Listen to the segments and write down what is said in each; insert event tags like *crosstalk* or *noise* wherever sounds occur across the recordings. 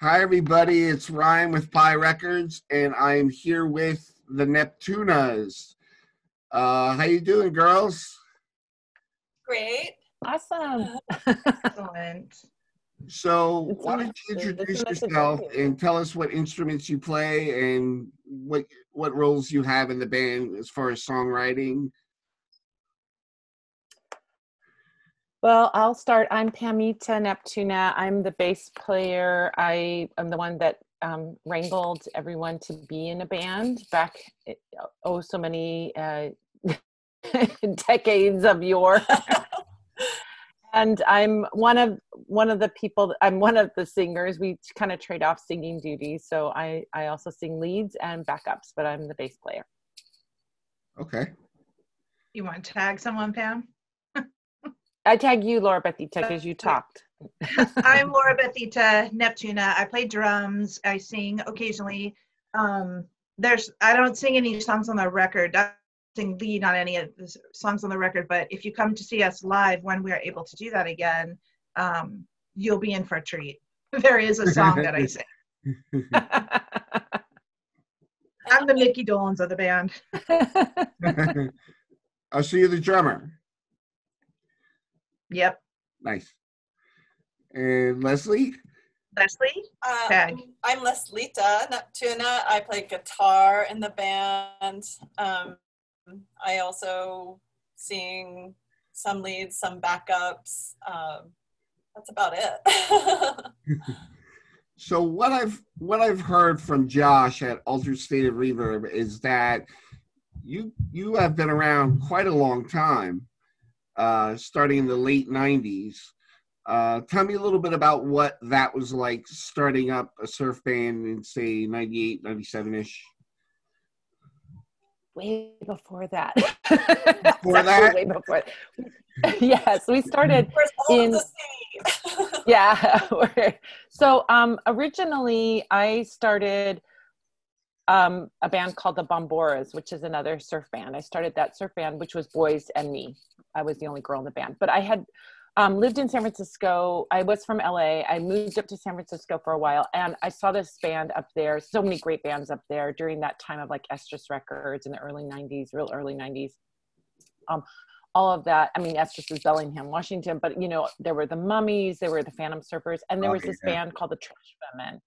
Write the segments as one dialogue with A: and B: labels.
A: Hi, everybody. It's Ryan with Pi Records, and I am here with the Neptunas. Uh, how you doing, girls?
B: Great.
C: Awesome.
D: Excellent. *laughs*
A: So,
C: It's
A: why don't you introduce
C: it's
A: yourself and tell us what instruments you play and what what roles you have in the band as far as songwriting?
C: Well, I'll start. I'm Pamita Neptuna. I'm the bass player. I am the one that um, wrangled everyone to be in a band back, eh, oh, so many uh, *laughs* decades of yore. *laughs* and I'm one of one of the people. I'm one of the singers. We kind of trade off singing duties. So I I also sing leads and backups, but I'm the bass player.
A: Okay.
D: You want to tag someone, Pam?
C: I tag you, Laura Bethita, because you *laughs* talked.
D: I'm *laughs* Laura Bethita Neptuna. I play drums. I sing occasionally. Um, there's I don't sing any songs on the record. I don't sing lead on any of the songs on the record. But if you come to see us live when we are able to do that again, um, you'll be in for a treat. *laughs* There is a song that I sing. I'm the Micky Dolenz of the band.
A: I'll see you the drummer.
D: Yep.
A: Nice. And Leslie?
D: Leslie.
B: Um,
D: Tag.
B: I'm Leslita Neptuna. I play guitar in the band. Um, I also sing some leads, some backups. Um, that's about it. *laughs*
A: So what I've what I've heard from Josh at Altered State of Reverb is that you you have been around quite a long time, uh, starting in the late '90s. Uh, tell me a little bit about what that was like starting up a surf band in say 98, 97 ish.
C: way before that. *laughs*
A: Before that?
C: Way before. *laughs* yes, we started. In-
B: of the seed? *laughs*
C: Yeah. so um, originally, I started um, a band called the Bomboras, which is another surf band. I started that surf band, which was boys and me. I was the only girl in the band, but I had um, lived in San Francisco. I was from LA. I moved up to San Francisco for a while, and I saw this band up there. So many great bands up there during that time of like Estrus Records in the early '90s, real early '90s. Um, all of that. I mean, Estrus is Bellingham, Washington, but you know, there were the Mummies, there were the Phantom Surfers, and there was this
A: yeah.
C: band called the Trash Women.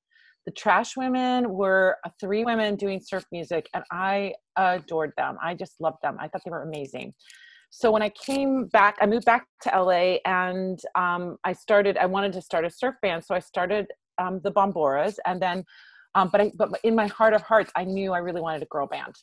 C: The Trash Women were three women doing surf music, and I adored them. I just loved them. I thought they were amazing. So when I came back, I moved back to LA, and um, I started. I wanted to start a surf band, so I started um, the Bomboras, and then, um, but I, but in my heart of hearts, I knew I really wanted a girl band.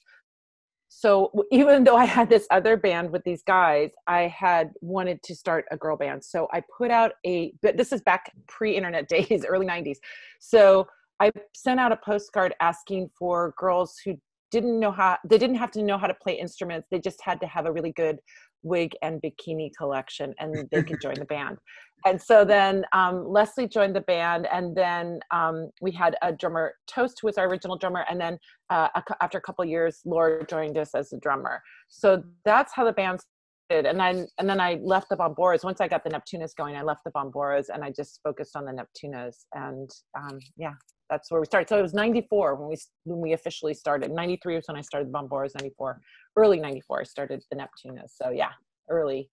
C: So even though I had this other band with these guys, I had wanted to start a girl band. So I put out a, but this is back pre-internet *laughs* days, early '90s. So I sent out a postcard asking for girls who didn't know how they didn't have to know how to play instruments they just had to have a really good wig and bikini collection and they could join the band. And so then um, leslie joined the band and then um, we had a drummer toast who was our original drummer and then uh, a, after a couple years laura joined us as a drummer. So that's how the band started and then and then i left the bomboras. Once i got the neptunas going i left the bomboras and i just focused on the neptunas and um, yeah that's where we started. So it was 94 when we when we officially started. 93 was when I started the Bomboras, 94. Early 94 I started the Neptunas. So yeah, early.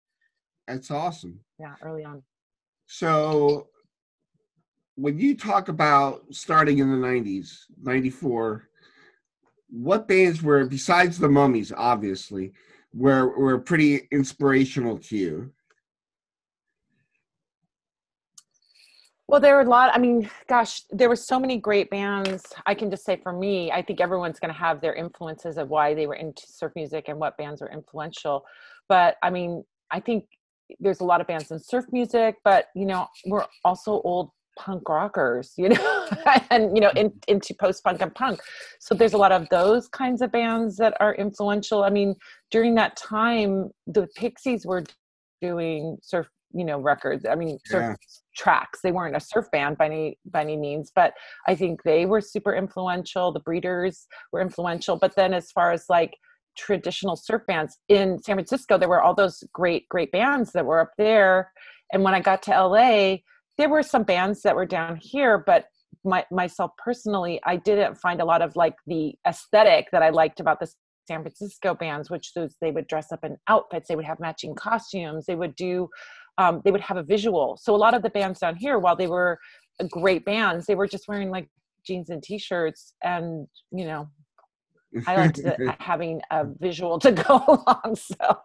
A: That's awesome.
C: Yeah, early on.
A: So when you talk about starting in the 90s, 94, what bands were besides the Mummies obviously were were pretty inspirational to you?
C: Well, there were a lot. I mean, gosh, there were so many great bands. I can just say for me, I think everyone's going to have their influences of why they were into surf music and what bands were influential. But I mean, I think there's a lot of bands in surf music, but you know, we're also old punk rockers, you know, *laughs* and you know, in, into post punk and punk. So there's a lot of those kinds of bands that are influential. I mean, during that time, the Pixies were doing surf, you know, records. I mean, surf
A: Yeah.
C: tracks. They weren't a surf band by any by any means, but I think they were super influential. The Breeders were influential. But then, as far as like traditional surf bands in San Francisco, there were all those great great bands that were up there. And when I got to LA, there were some bands that were down here, but my, myself personally, I didn't find a lot of like the aesthetic that I liked about the San Francisco bands, which those they would dress up in outfits, they would have matching costumes, they would do, um, they would have a visual. So a lot of the bands down here, while they were great bands, they were just wearing like jeans and t-shirts, and you know, I liked *laughs* having a visual to *laughs* go along. So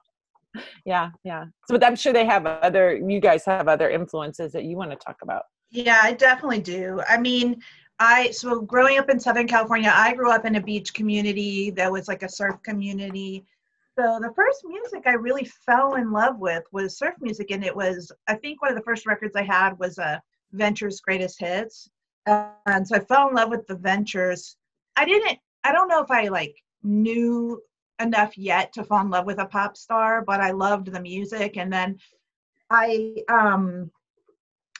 C: yeah, yeah. So, but I'm sure they have other. You guys have other influences that you want to talk about.
D: Yeah, I definitely do. I mean, I so growing up in Southern California, I grew up in a beach community that was like a surf community. So the first music I really fell in love with was surf music, and it was I think one of the first records I had was a uh, Ventures Greatest Hits, and so I fell in love with the Ventures. I didn't. I don't know if I like knew enough yet to fall in love with a pop star, but I loved the music, and then I um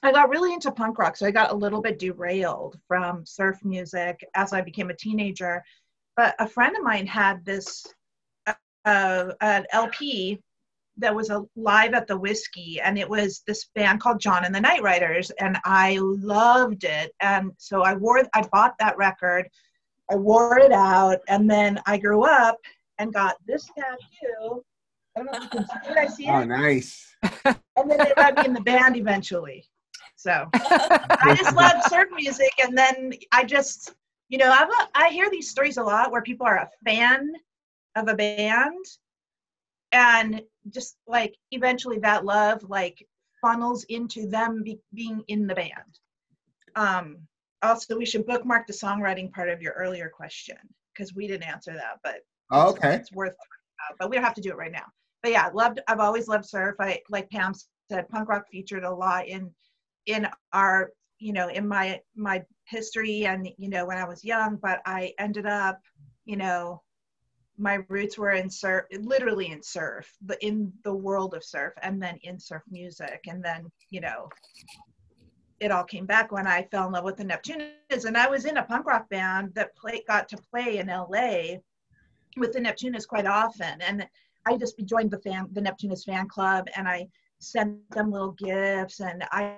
D: I got really into punk rock, so I got a little bit derailed from surf music as I became a teenager. But a friend of mine had this uh, an LP that was a live at the whiskey, and it was this band called Jon and the Nightriders, and I loved it. And so I wore, I bought that record, I wore it out, and then I grew up and got this tattoo. I don't know if you can see it. I see
A: oh,
D: it.
A: Oh, nice.
D: And then they let me in the band eventually. So I just love surf music, and then I just, you know, a, I hear these stories a lot where people are a fan of a band, and just like eventually that love like funnels into them be, being in the band. Um, also, we should bookmark the songwriting part of your earlier question because we didn't answer that, but
A: oh, okay,
D: it's, it's worth. But we don't have to do it right now. But yeah, loved. I've always loved surf. I like Pam said, punk rock featured a lot in in our you know in my my history and you know when i was young but i ended up you know my roots were in surf literally in surf but in the world of surf and then in surf music. And then you know it all came back when i fell in love with the neptunas and i was in a punk rock band that play, got to play in la with the neptunas quite often. And i just joined the fan the neptunas fan club and i sent them little gifts. And i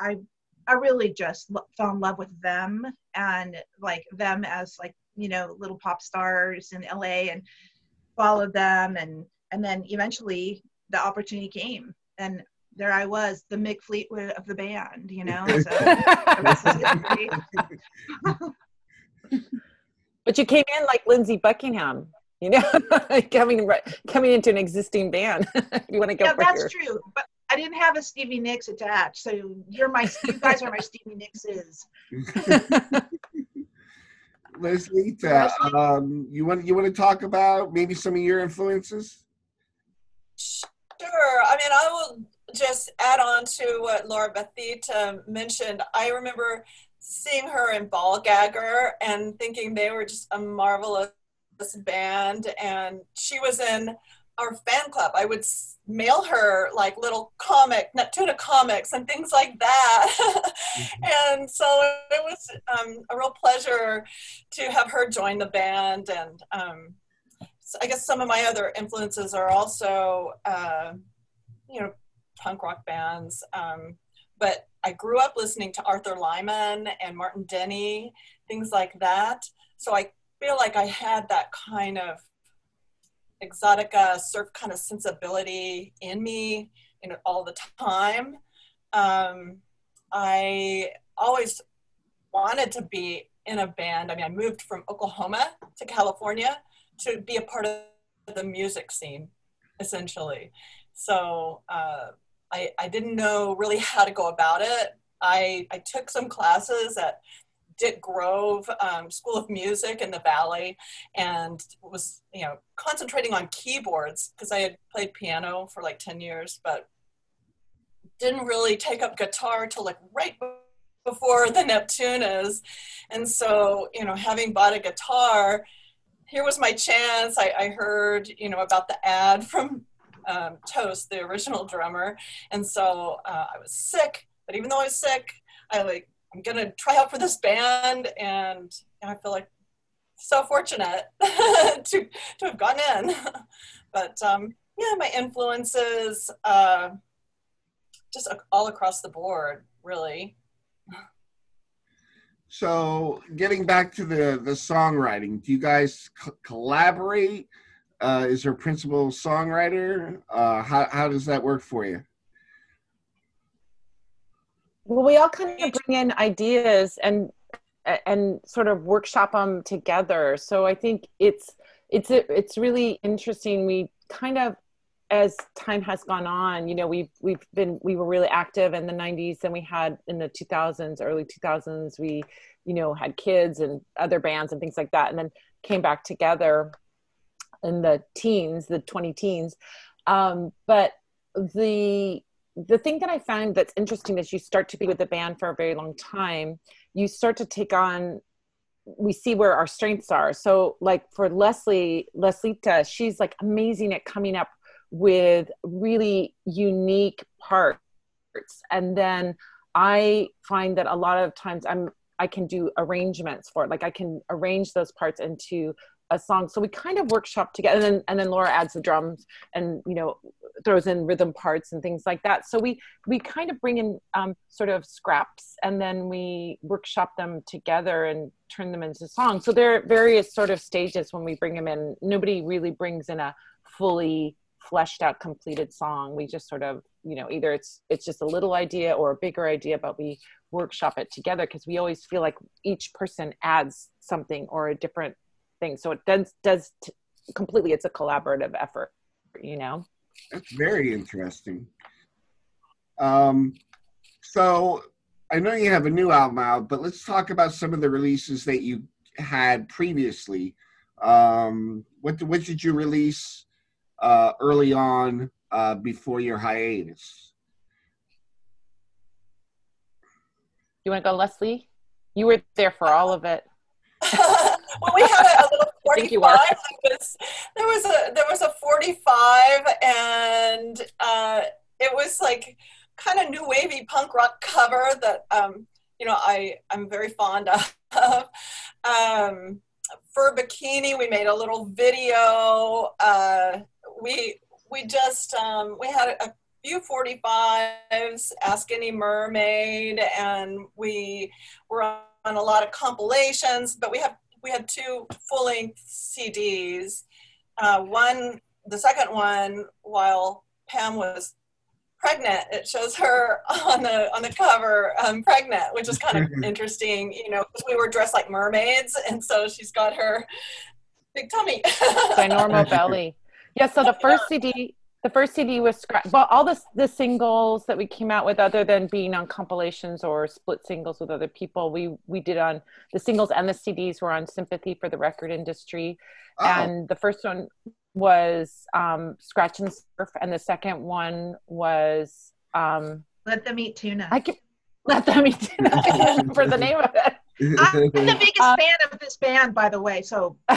D: I I really just fell in love with them and like them as like you know little pop stars in LA and followed them. And and then eventually the opportunity came and there I was the Mick Fleetwood of the band you know? So *laughs* *laughs*
C: but you came in like Lindsey Buckingham you know *laughs* coming coming into an existing band. You want to go
D: yeah that's your... true but I didn't have a Stevie Nicks attached, so you're my you guys are my Stevie Nickses.
A: Leslie, um, you want you want to talk about maybe some of your influences?
B: Sure. I mean, I will just add on to what Laura Bethita mentioned. I remember seeing her in Ball Gagger and thinking they were just a marvelous band, and she was in our fan club. I would mail her like little comic Neptuna comics and things like that. mm-hmm. *laughs* And so it was um, a real pleasure to have her join the band. And um, so I guess some of my other influences are also, uh, you know, punk rock bands. Um, but I grew up listening to Arthur Lyman and Martin Denny, things like that. So I feel like I had that kind of exotica surf kind of sensibility in me you know all the time. Um, i always wanted to be in a band. I mean i moved from oklahoma to california to be a part of the music scene essentially. So uh, I, I didn't know really *laughs* how to go about it. I, I took some classes at Dick Grove um, School of Music in the Valley and was, you know, concentrating on keyboards because I had played piano for like 10 years, but didn't really take up guitar till like right before the Neptunas. And so, you know, having bought a guitar, here was my chance. I, I heard, you know, about the ad from um, Toast, the original drummer. And so uh, I was sick, but even though I was sick, I like I'm gonna try out for this band, and I feel like so fortunate *laughs* to to have gotten in. *laughs* but um, yeah, my influences uh, just all across the board, really.
A: So, getting back to the the songwriting, do you guys c- collaborate? Uh, is there principal songwriter? Uh, how how does that work for you?
C: Well, we all kind of bring in ideas and and sort of workshop them together. So I think it's it's it's really interesting. We kind of as time has gone on, you know, we've we've been we were really active in the 90s and we had in the 2000s, early 2000s, we you know had kids and other bands and things like that, and then came back together in the teens, the 20 teens. Um, but the the thing that I find that's interesting is you start to be with the band for a very long time, you start to take on we see where our strengths are. So like for Leslie, Leslita, she's like amazing at coming up with really unique parts. And then I find that a lot of times I'm I can do arrangements for it. Like I can arrange those parts into a song. So we kind of workshop together, and then and then Laura adds the drums and you know throws in rhythm parts and things like that. So we we kind of bring in um, sort of scraps, and then we workshop them together and turn them into songs. So there are various sort of stages when we bring them in. Nobody really brings in a fully fleshed out completed song we just sort of you know either it's it's just a little idea or a bigger idea but we workshop it together because we always feel like each person adds something or a different thing so it does does t- completely it's a collaborative effort you know
A: That's very interesting. Um, so I know you have a new album out, but let's talk about some of the releases that you had previously. Um, what what did you release uh, early on uh, before your hiatus?
C: you want to go leslie you were there for all of it *laughs*
B: well, we had a, little
C: think you
B: 45.
C: were. *laughs*
B: Was, there was a there was a 45, and uh, it was like kind of new wavy punk rock cover that um, you know I I'm very fond *laughs* of. um, for bikini, we made a little video. Uh, we we just um, we had a few 45s, Ask Any Mermaid, and we were on a lot of compilations. But we have we had two full length CDs. Uh, one, the second one, while Pam was pregnant, it shows her on the on the cover um, pregnant, which is kind of *laughs* interesting. You know, 'cause we were dressed like mermaids, and so she's got her big tummy.
C: ginormo *laughs* belly yeah so the first cd the first cd was scratch well all the, the singles that we came out with other than being on compilations or split singles with other people we we did on the singles and the cds were on sympathy for the record industry
A: Oh,
C: and the first one was um, scratch and surf and the second one was um,
D: Let them eat tuna.
C: i can let them eat I can't remember the name of it
D: I'm the biggest
C: Uh,
D: fan of this band, by the way. So *laughs*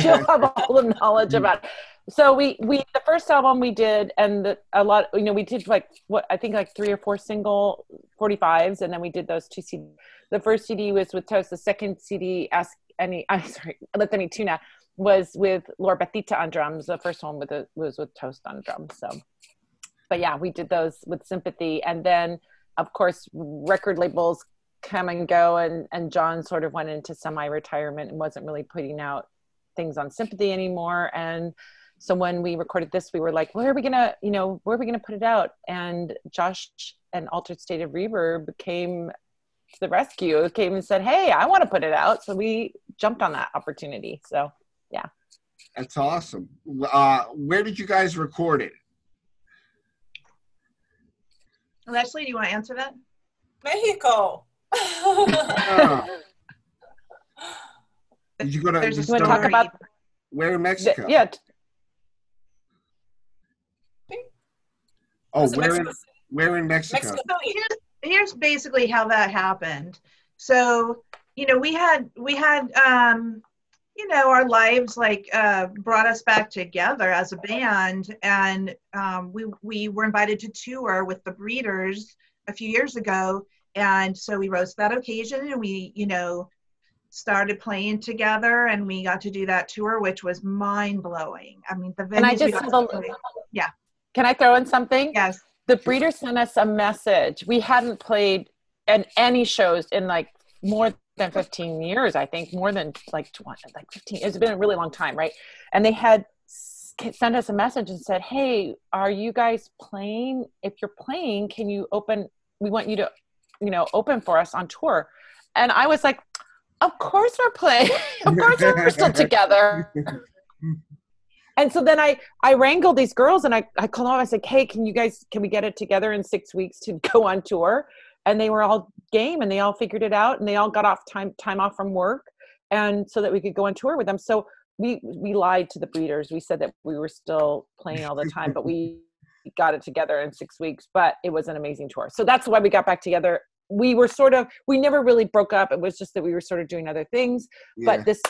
C: she'll have all the knowledge about it. So we we the first album we did and the, a lot you know we did like what i think like three or four single 45s and then we did those two cd the first cd was with toast. The second cd ask any *laughs* i'm sorry let eat tuna was with laura Bethita on drums. The first one with the, was with toast on drums so. But yeah we did those with sympathy. And then of course record labels come and go and and john sort of went into semi-retirement and wasn't really putting out things on sympathy anymore. And so when we recorded this we were like where are we gonna you know where are we gonna put it out and josh and altered state of reverb came to the rescue came and said hey i want to put it out so we jumped on that opportunity so yeah.
A: That's awesome. Uh, where did you guys record it?
D: Leslie, do you want to answer that?
B: Mexico. *laughs* *laughs*
A: Did you go to? Did
C: you want to talk about
A: where in Mexico?
C: yeah
A: Oh,
B: Was it
A: where in
B: Mexico
A: where in Mexico?
B: Mexico
D: So here's, here's basically how that happened. So, you know, we had we had um, you know, our lives like uh, brought us back together as a band, and um, we we were invited to tour with the Breeders a few years ago, and so we rose to that occasion, and we, you know, started playing together, and we got to do that tour, which was mind blowing. I mean, the
C: And I just
D: got
C: saw the-
D: play-
C: can i throw in something
D: yes.
C: the breeder sent us a message we hadn't played in any shows in like more than 15 years, I think, more than like 20, like 15. It's been a really long time, right? And they had sent us a message and said, "Hey, are you guys playing? If you're playing, can you open? We want you to, you know, open for us on tour." And I was like, "Of course we're playing. *laughs* of course we're *laughs* still together." *laughs* and so then I I wrangled these girls and I I called them. I said, "Hey, can you guys can we get it together in six weeks to *laughs* go on tour?" And they were all game and they all figured it out and they all got off time time off from work and so that we could go on tour with them. So we we lied to the breeders. We said that we were still playing all the time, but we got it together in six weeks. But it was an amazing tour. So that's why we got back together. We were sort of we never really broke up. It was just that we were sort of doing other things. Yeah. But this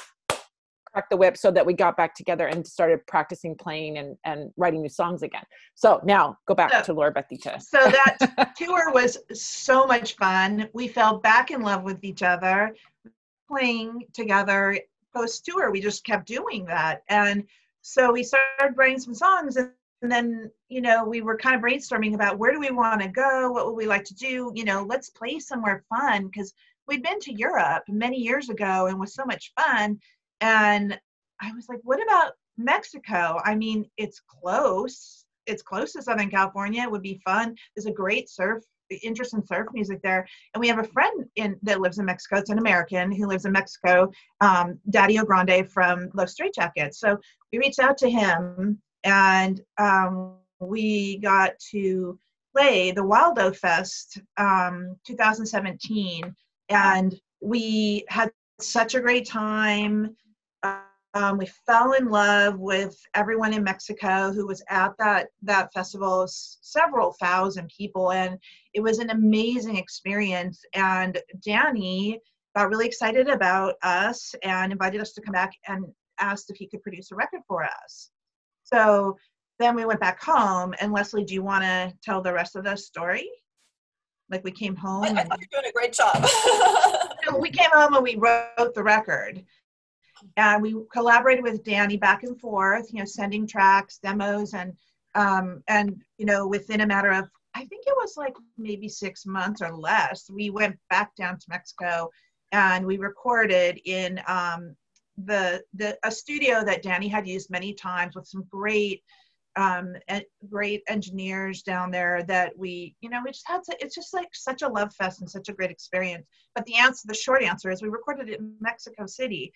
C: cracked the whip so that we got back together and started practicing playing and, and writing new songs again. So now go back so, to Laura Bethita.
D: So that *laughs* tour was so much fun. We fell back in love with each other, playing together post tour. We just kept doing that. And so we started writing some songs and and then you know we were kind of brainstorming about where do we want to go what would we like to do you know let's play somewhere fun because we'd been to europe many years ago and was so much fun and I was like, what about Mexico? I mean, it's close. It's close to Southern California. It would be fun. There's a great surf interest in surf music there. And we have a friend in that lives in Mexico. It's an American who lives in Mexico, um, Daddy-O Grande from Los Straitjackets. So we reached out to him and um, we got to play the Waldo Fest um, 2017. And we had such a great time. Um, we fell in love with everyone in Mexico who was at that that festival, several thousand people, and it was an amazing experience. And Danny got really excited about us and invited us to come back and asked if he could produce a record for us. So then we went back home. And Leslie, do you want to tell the rest of the story? Like we came home. I,
B: I thought you're doing a great job. *laughs*
D: we came home and we wrote the record and we collaborated with Danny back and forth, you know, sending tracks, demos, and um, and you know, within a matter of I think it was like maybe six months or less, we went back down to Mexico and we recorded in um, the the a studio that Danny had used many times with some great um, great engineers down there that we, you know, we just had to, it's just like such a love fest and such a great experience. But the answer, the short answer is we recorded it in Mexico City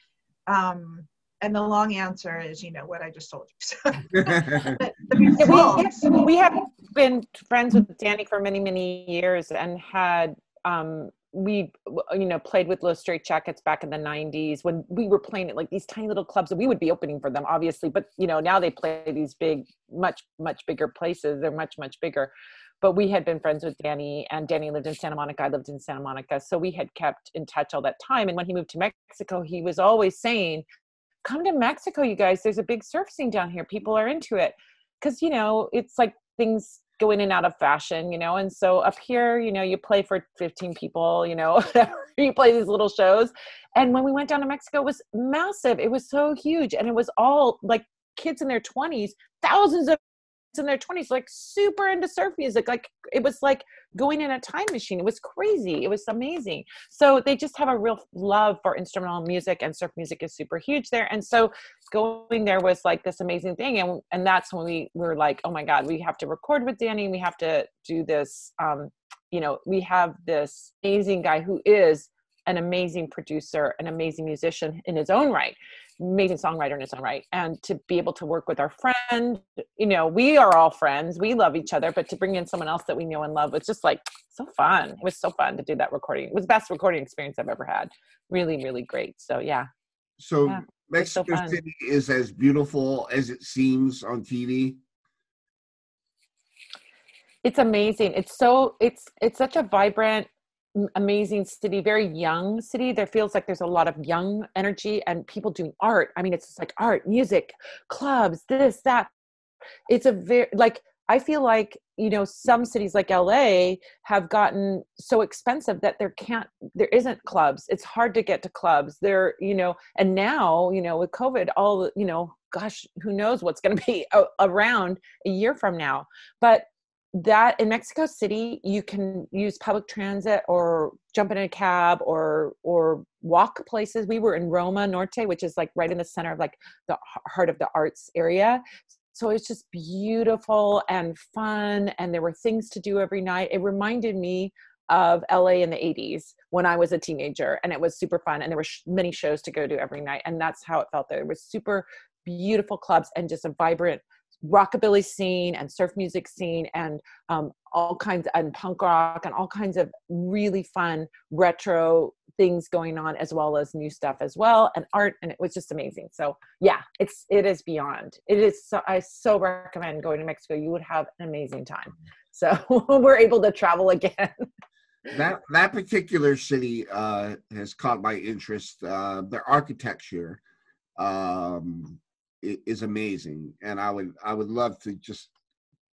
D: um, and the long answer is, you know, what I just told you. *laughs* *laughs* *laughs*
C: we, we have been friends with Danny for many, many years and had, um, we, you know, played with Los Straitjackets back in the 90s when we were playing at like these tiny little clubs and we would be opening for them, obviously. But, you know, now they play these big, much, much bigger places. They're much, much bigger but we had been friends with Danny and Danny lived in Santa Monica. I lived in Santa Monica. So we had kept in touch all that time. And when he moved to Mexico, he was always saying, come to Mexico, you guys. There's a big surf scene down here. People are into it. Cause you know, it's like things go in and out of fashion, you know? And so up here, you know, you play for 15 people, you know, *laughs* you play these little shows. And when we went down to Mexico, it was massive. It was so huge. And it was all like kids in their 20s, thousands of in their 20s like super into surf music. Like it was like going in a time machine. It was crazy. It was amazing. So they just have a real love for instrumental music and surf music is super huge there. And so going there was like this amazing thing. And and that's when we were like oh my god we have to record with danny. We have to do this um you know we have this amazing guy who is an amazing producer, an amazing musician in his own right, amazing songwriter in his own right. And to be able to work with our friend, you know, we are all friends, we love each other, but to bring in someone else that we know and love was just like so fun. It was so fun to do that recording. It was the best recording experience I've ever had. Really, really great. So yeah.
A: So yeah, Mexico so City is as beautiful as it seems on TV
C: it's amazing it's so it's it's such a vibrant amazing city, very young city. There feels like there's a lot of young energy and people doing art. I mean, it's just like art, music, clubs, this, that. It's a very like I feel like you know some cities like LA have gotten so expensive that there can't there isn't clubs. It's hard to get to clubs. There you know, and now you know with COVID, all you know, gosh, who knows what's going to be *laughs* around a year from now. But that in Mexico City, you can use public transit or jump in a cab or or walk places. We were in Roma Norte, which is like right in the center of like the heart of the arts area. So it's just beautiful and fun, and there were things to do every night. It reminded me of LA in the 80s when I was a teenager, and it was super fun. And there were sh- many shows to go to every night, and that's how it felt there. It was super beautiful clubs and just a vibrant rockabilly scene and surf music scene and um, all kinds and punk rock and all kinds of really fun retro things going on as well as new stuff as well and art and it was just amazing. So yeah it's it is beyond. It is so i so recommend going to mexico. You would have an amazing time. So *laughs* we're able to travel again. *laughs*
A: That that particular city uh, has caught my interest uh, their architecture um, is amazing, and I would I would love to just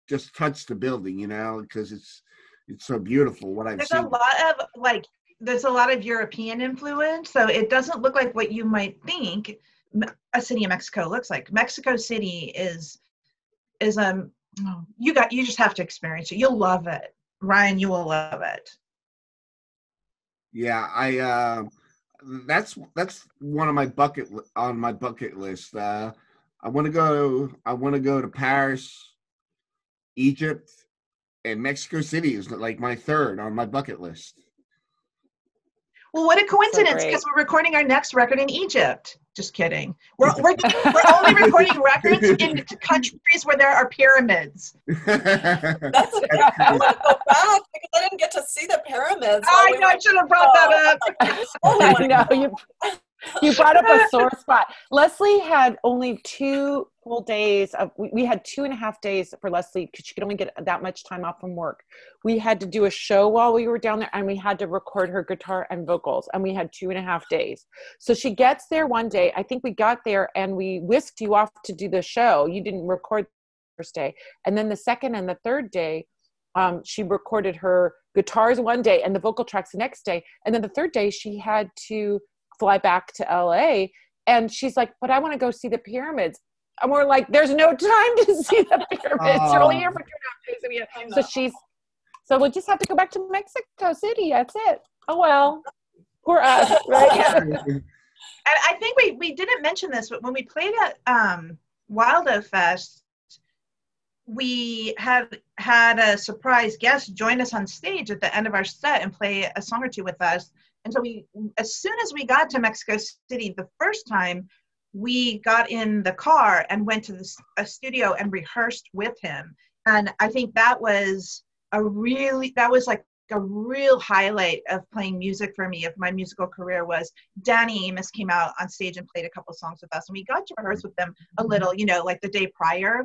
A: just touch the building, you know, because it's it's so beautiful. What I've
D: there's
A: seen.
D: a lot of like there's a lot of European influence, so it doesn't look like what you might think a city in Mexico looks like. Mexico City is is um you got you just have to experience it. You'll love it, Ryan. You will love it.
A: Yeah, I. Uh, that's that's one of my bucket on my bucket list. Uh, I want to go. I want to go to Paris, Egypt, and Mexico City is like my third on my bucket list.
D: Well, what a coincidence! Because so we're recording our next record in Egypt. Just kidding. We're we're, *laughs* we're only recording records in countries where there are pyramids. *laughs*
B: That's I want to go back because I didn't get to see the pyramids.
D: I know. I should have brought that oh, up.
C: oh, *laughs* I know you you brought up a sore spot. Leslie had only two full days of, we had two and a half days for Leslie because she could only get that much time off from work. We had to do a show while we were down there and we had to record her guitar and vocals and we had two and a half days. So she gets there one day. I think we got there and we whisked you off to do the show. You didn't record the first day. And then the second and the third day, um, she recorded her guitars one day and the vocal tracks the next day. And then the third day, she had to fly back to LA. And she's like, but I want to go see the pyramids. And we're like, there's no time to *laughs* see the pyramids. You're only here for two and a half days. So she's, so we'll just have to go back to Mexico City. That's it. Oh, well, we're us, *laughs* right? *laughs*
D: and I think we, we didn't mention this, but when we played at um, Wildo Fest, we had had a surprise guest join us on stage at the end of our set and play a song or two with us and so we, as soon as we got to Mexico City the first time, we got in the car and went to the a studio and rehearsed with him. And I think that was a really, that was like a real highlight of playing music for me of my musical career was Danny Amos came out on stage and played a couple songs with us and we got to rehearse with them a little, you know, like the day prior.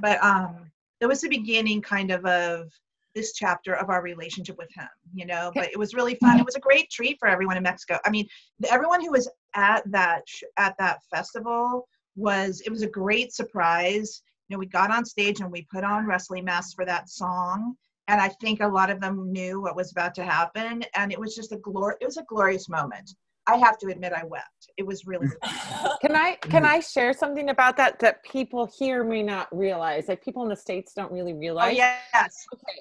D: But um it was the beginning kind of of this chapter of our relationship with him you know but it was really fun. It was a great treat for everyone in mexico. I mean everyone who was at that at that festival was it was a great surprise. You know we got on stage and we put on wrestling masks for that song and i think a lot of them knew what was about to happen and it was just a glor it was a glorious moment. I have to admit i wept. It was really mm.
C: can i can mm. i share something about that that people here may not realize? Like people in the states don't really oh, realize?
D: oh, yes.
C: Okay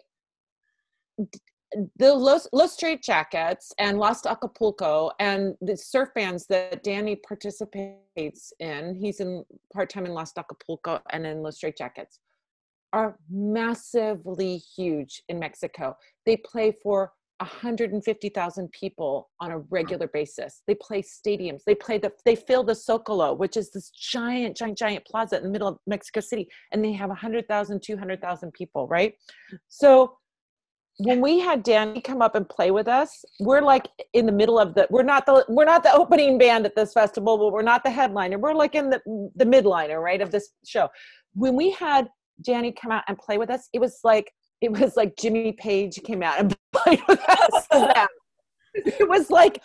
C: the Los, Los Straitjackets and Lost Acapulco and the surf bands that Danny participates in, he's in part time in Lost Acapulco and in Los Straitjackets, are massively huge in Mexico. They play for 150,000 people on a regular basis. They play stadiums. They play the they fill the Zocalo, which is this giant giant giant plaza in the middle of Mexico City and they have 100,000 200,000 people, right? So when we had Danny come up and play with us, we're like in the middle of the we're not the we're not the *laughs* opening band at this festival, but we're not the headliner. We're like in the the midliner, right, of this show. When we had Danny come out and play with us, it was like it was like Jimmy Page came out and *laughs* played with us. *laughs* it was like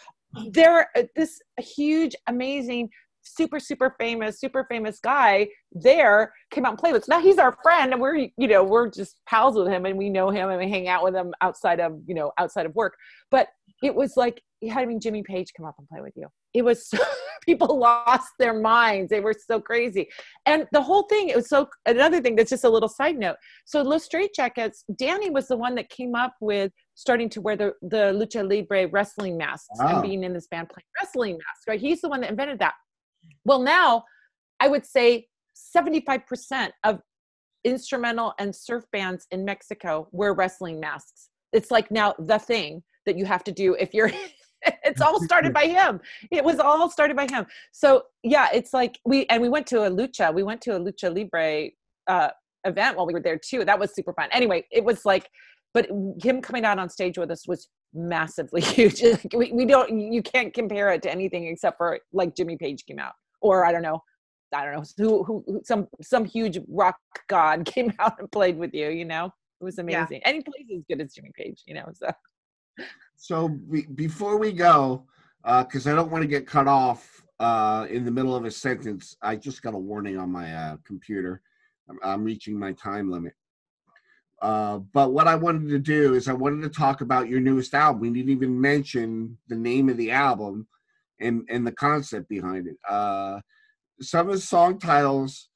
C: there this huge, amazing super super famous super famous guy there came out and played with us now he's our friend and we're you know we're just pals with him and we know him and we hang out with him outside of you know outside of work but it was like having Jimmy Page come up and play with you. It was so, *laughs* people lost their minds. They were so crazy. And the whole thing, it was so another thing that's just a little side note. So Los Straitjackets, Danny was the one that came up with starting to wear the, the lucha libre wrestling masks
A: Wow.
C: and ah. being in this band playing wrestling masks, right? He's the one that invented that. Well, now I would say 75% of instrumental and surf bands in Mexico wear wrestling masks. It's like now the thing that you have to do if you're *laughs* it's all started by him. It was all started by him. So yeah, it's like we and we went to a lucha. We went to a lucha libre uh, event while we were there too. That was super fun. Anyway, it was like, but him coming out on stage with us was massively *laughs* huge. Like, we, we don't you can't compare it to anything except for like Jimmy Page came out or I don't know. I don't know who, who, who some some huge rock god *laughs* came out and played with you. You know, it was
D: Yeah.
C: amazing, and he plays as good as Jimmy Page. You know, so
A: So be, before we go, because I don't want to get cut off uh, in the middle of a sentence, I just got a warning on my uh, computer. I'm, I'm reaching my time limit. Uh, but what I wanted to do is I wanted to talk about your newest album. We didn't even mention the name of the album and and the concept behind it. Uh, some of the song titles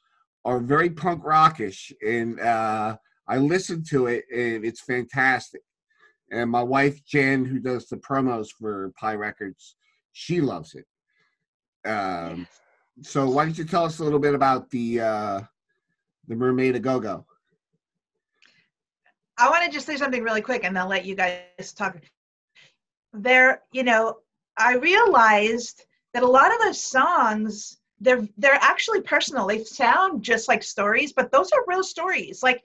A: are very punk rockish, and uh, I listened to it, and it's fantastic and my wife Jen, who does the promos for Pi Records, she loves it. Um, so why don't you tell us a little bit about the uh, the Mermaid of Go Go?
D: I want to just say something really quick and then let you guys talk. There, you know, I realized that a lot of those songs, they're they're actually personal. They sound just like stories, but those are real stories. Like,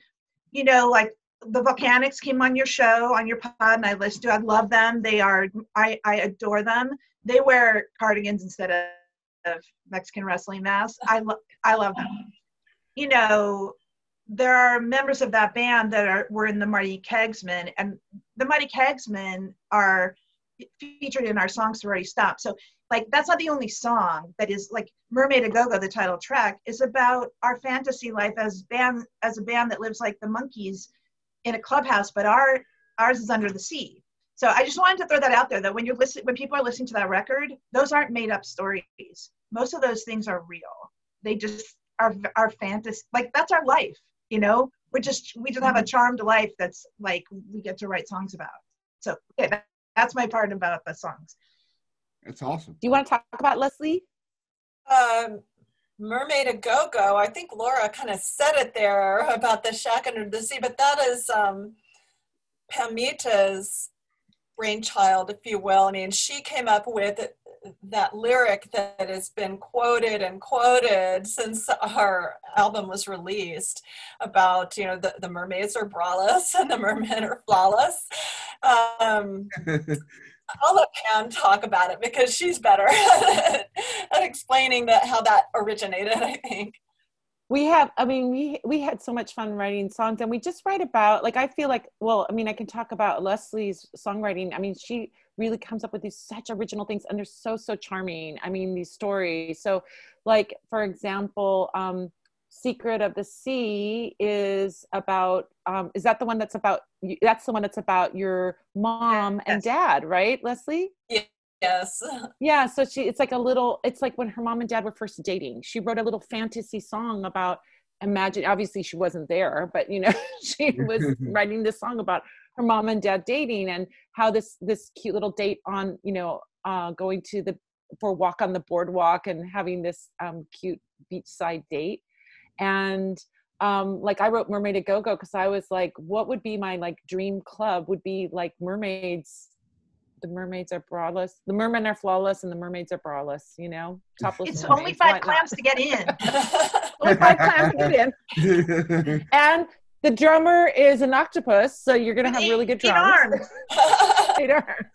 D: you know, like the Volcanics came on your show, on your pod, and I listened to. I love them. They are, I I adore them. They wear cardigans instead of, of Mexican wrestling masks. I love I love them. You know, there are members of that band that are were in the Mighty Kegsmen, and the Mighty Kegsmen are featured in our song Sorority Stop. So like that's not the only song that is like Mermaid a Go Go, the title track, is about our fantasy life as band as a band that lives like the Monkees in a clubhouse, but our ours is under the sea. So I just wanted to throw that out there that when you're listening when people are listening to that record, those aren't made up stories. Most of those things are real. They just are our fantasy like that's our life, you know? We're just we just have a charmed life that's like we get to write songs about. So okay, that, that's my part about the songs.
A: it's awesome.
C: do you want to talk about Leslie?
B: Um, Mermaid a Go Go. I think Laura kind of said it there about the shack under the sea, but that is um, Pamita's brainchild, if you will. I mean, she came up with that lyric that has been quoted and quoted since our album was released about, you know, the, the mermaids are braless and the mermen are flawless. Um, *laughs* I'll let Pam talk about it because she's better *laughs* at explaining that how that originated. I think.
C: we have i mean we we had so much fun writing songs and we just write about like i feel like well i mean i can talk about leslie's songwriting i mean she really comes up with these such original things and they're so so charming. I mean these stories. So like for example um secret of the sea is about um is that the one that's about that's the one that's about your mom and dad right leslie?
B: Yeah Yes. *laughs*
C: yeah so she it's like a little it's like when her mom and dad were first dating. She wrote a little fantasy song about imagine obviously she wasn't there but you know *laughs* she was *laughs* writing this song about her mom and dad dating and how this this cute little date on you know uh going to the for a walk on the boardwalk and having this um cute beachside date and um like i wrote mermaid a go-go because i was like what would be my like dream club would be like mermaids the mermaids are braless the mermen are flawless and the mermaids are braless you know topless
D: It's
C: mermaids,
D: only five
C: whatnot.
D: clams to get in. *laughs*
C: only five clams to get in *laughs* and the drummer is an octopus so you're gonna have really good drums.
D: Eight arms. *laughs* *laughs*
C: eight arms.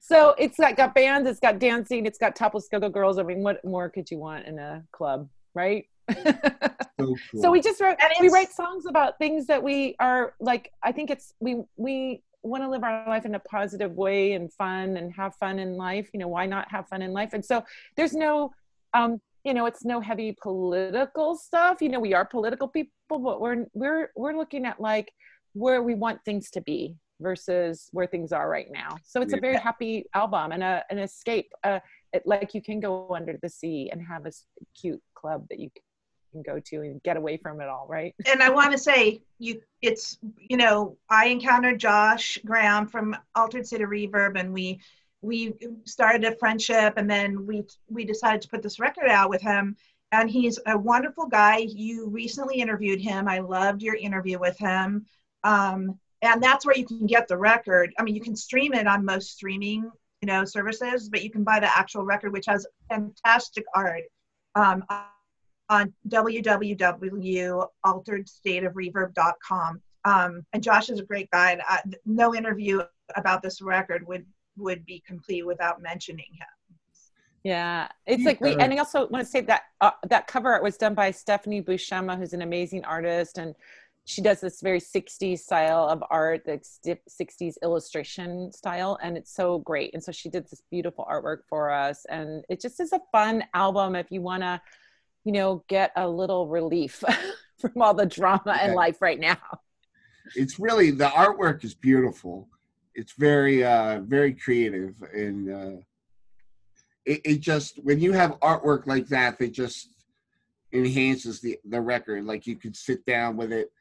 C: So it's got, got bands it's got dancing it's got topless go-go girls. I mean what more could you want in a club right? *laughs*
A: So,
C: so we just wrote
D: And
C: we write songs about things that we are like i think it's we we want to live our life in a positive way and fun and have fun in life you know why not have fun in life? And so there's no um you know it's no heavy political stuff you know we are political people but we're we're we're looking at like where we want things to be versus where things are right now. So it's a very happy album and a an escape. Uh, it, like you can go under the sea and have a cute club that you can go to and get away from it all, right?
D: and I want to say you it's you know I encountered Josh Graham from Altered city Reverb and we we started a friendship and then we we decided to put this record out with him. And he's a wonderful guy. You recently interviewed him. I loved your interview with him. Um, and that's where you can get the record. I mean you can stream it on most streaming you know services but you can buy the actual record which has fantastic art um, on www.alteredstateofreverb.com. Um, and Josh is a great guy. I, no interview about this record would would be complete without mentioning him.
C: Yeah, it's like we, and I also want to say that uh, that cover art was done by Stephanie Buscema, who's an amazing artist, and she does this very 60s style of art, the 60s illustration style, and it's so great. And so she did this beautiful artwork for us, and it just is a fun album if you want to, you know, get a little relief *laughs* from all the drama in life right now.
A: it's really the artwork is beautiful. It's very uh very creative and uh it, it just when you have artwork like that that just enhances the the record like you could sit down with it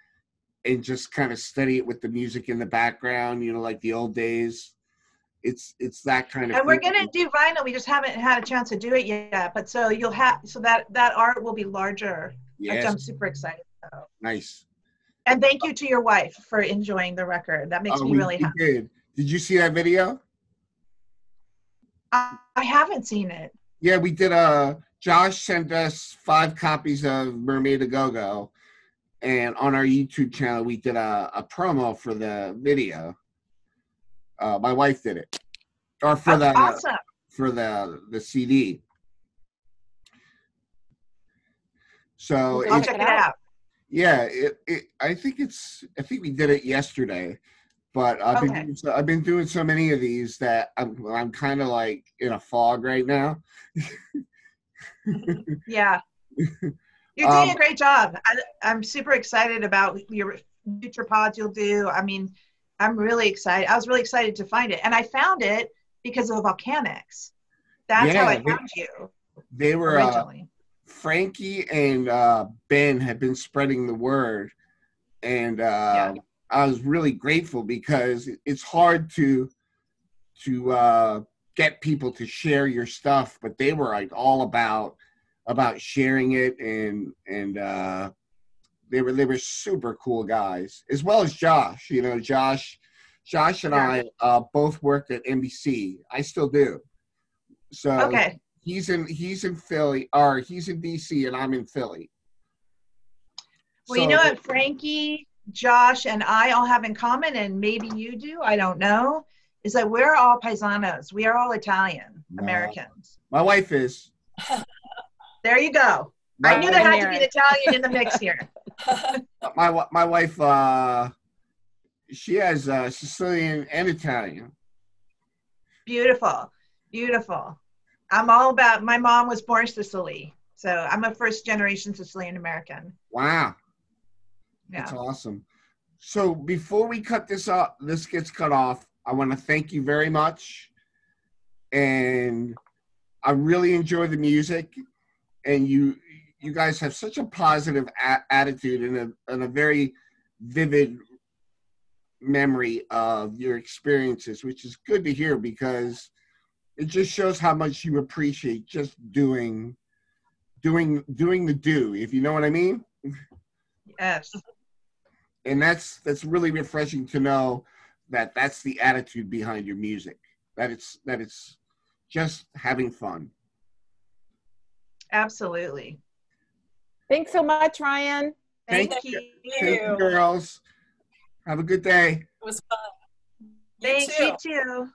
A: and just kind of study it with the music in the background you know like the old days it's it's that kind of
D: And we're gonna do vinyl. We just haven't had a chance to do it yet. But so you'll have so that that art will be larger,
A: yes
D: I'm super excited about.
A: nice
D: And thank you to your wife for enjoying the record. That makes
A: Uh,
D: me really happy.
A: did. Did you see that video
D: I, I haven't seen it.
A: Yeah, we did a. Josh sent us five copies of Mermaid a Go Go, and on our YouTube channel we did a, a promo for the video. Uh, my wife did it, or for
D: That's
A: the
D: awesome.
A: for the the CD. So
D: I'll check
C: it out.
A: yeah, it, it I think it's I think we did it yesterday, but I've been
D: Okay.
A: doing so, I've been doing so many of these that I'm I'm kind of like in a fog right now. *laughs*
D: Yeah. You're doing
A: Um,
D: a great job. I, I'm super excited about your future pods you'll do. I mean, I'm really excited. I was really excited to find it. And I found it because of Volcanics. That's how
A: Yeah,
D: I
A: they-
D: found you
A: They were uh. Frankie and uh, Ben had been spreading the word, and uh, I was really grateful because it's hard to to uh, get people to share your stuff, but they were like all about about sharing it, and and uh, they were they were super cool guys, as well as Josh. You know, Josh, Josh and
D: Yeah.
A: I uh, both worked at NBC. I still do. So
D: okay.
A: he's in he's in Philly or he's in DC and I'm in Philly.
D: Well, you know what Frankie, Josh, and I all have in common, and maybe you do, I don't know, is that we're all paisanos. We are all Italian
A: Wow.
D: Americans.
A: My wife is. *laughs*
D: There you go.
A: My,
D: I knew there had to be an Italian in the mix here. *laughs*
A: my my wife uh she has uh Sicilian and Italian.
D: Beautiful. Beautiful. I'm all about my mom was born Sicily. So I'm a first generation Sicilian American.
A: Wow.
D: Yeah.
A: That's awesome. So before we cut this off, this gets cut off. I want to thank you very much, and I really enjoy the music, and you you guys have such a positive a- attitude and a and a very vivid memory of your experiences, which is good to hear because it just shows how much you appreciate just doing doing doing the do, if you know what I mean
D: Yes.
A: And that's that's really refreshing to know that that's the attitude behind your music that it's that it's just having fun
D: Absolutely.
C: Thanks so much, Ryan.
D: Thank,
A: Thank
D: you.
A: thank you girls have a good day
B: It was fun. You
D: Thank
B: too.
D: you too.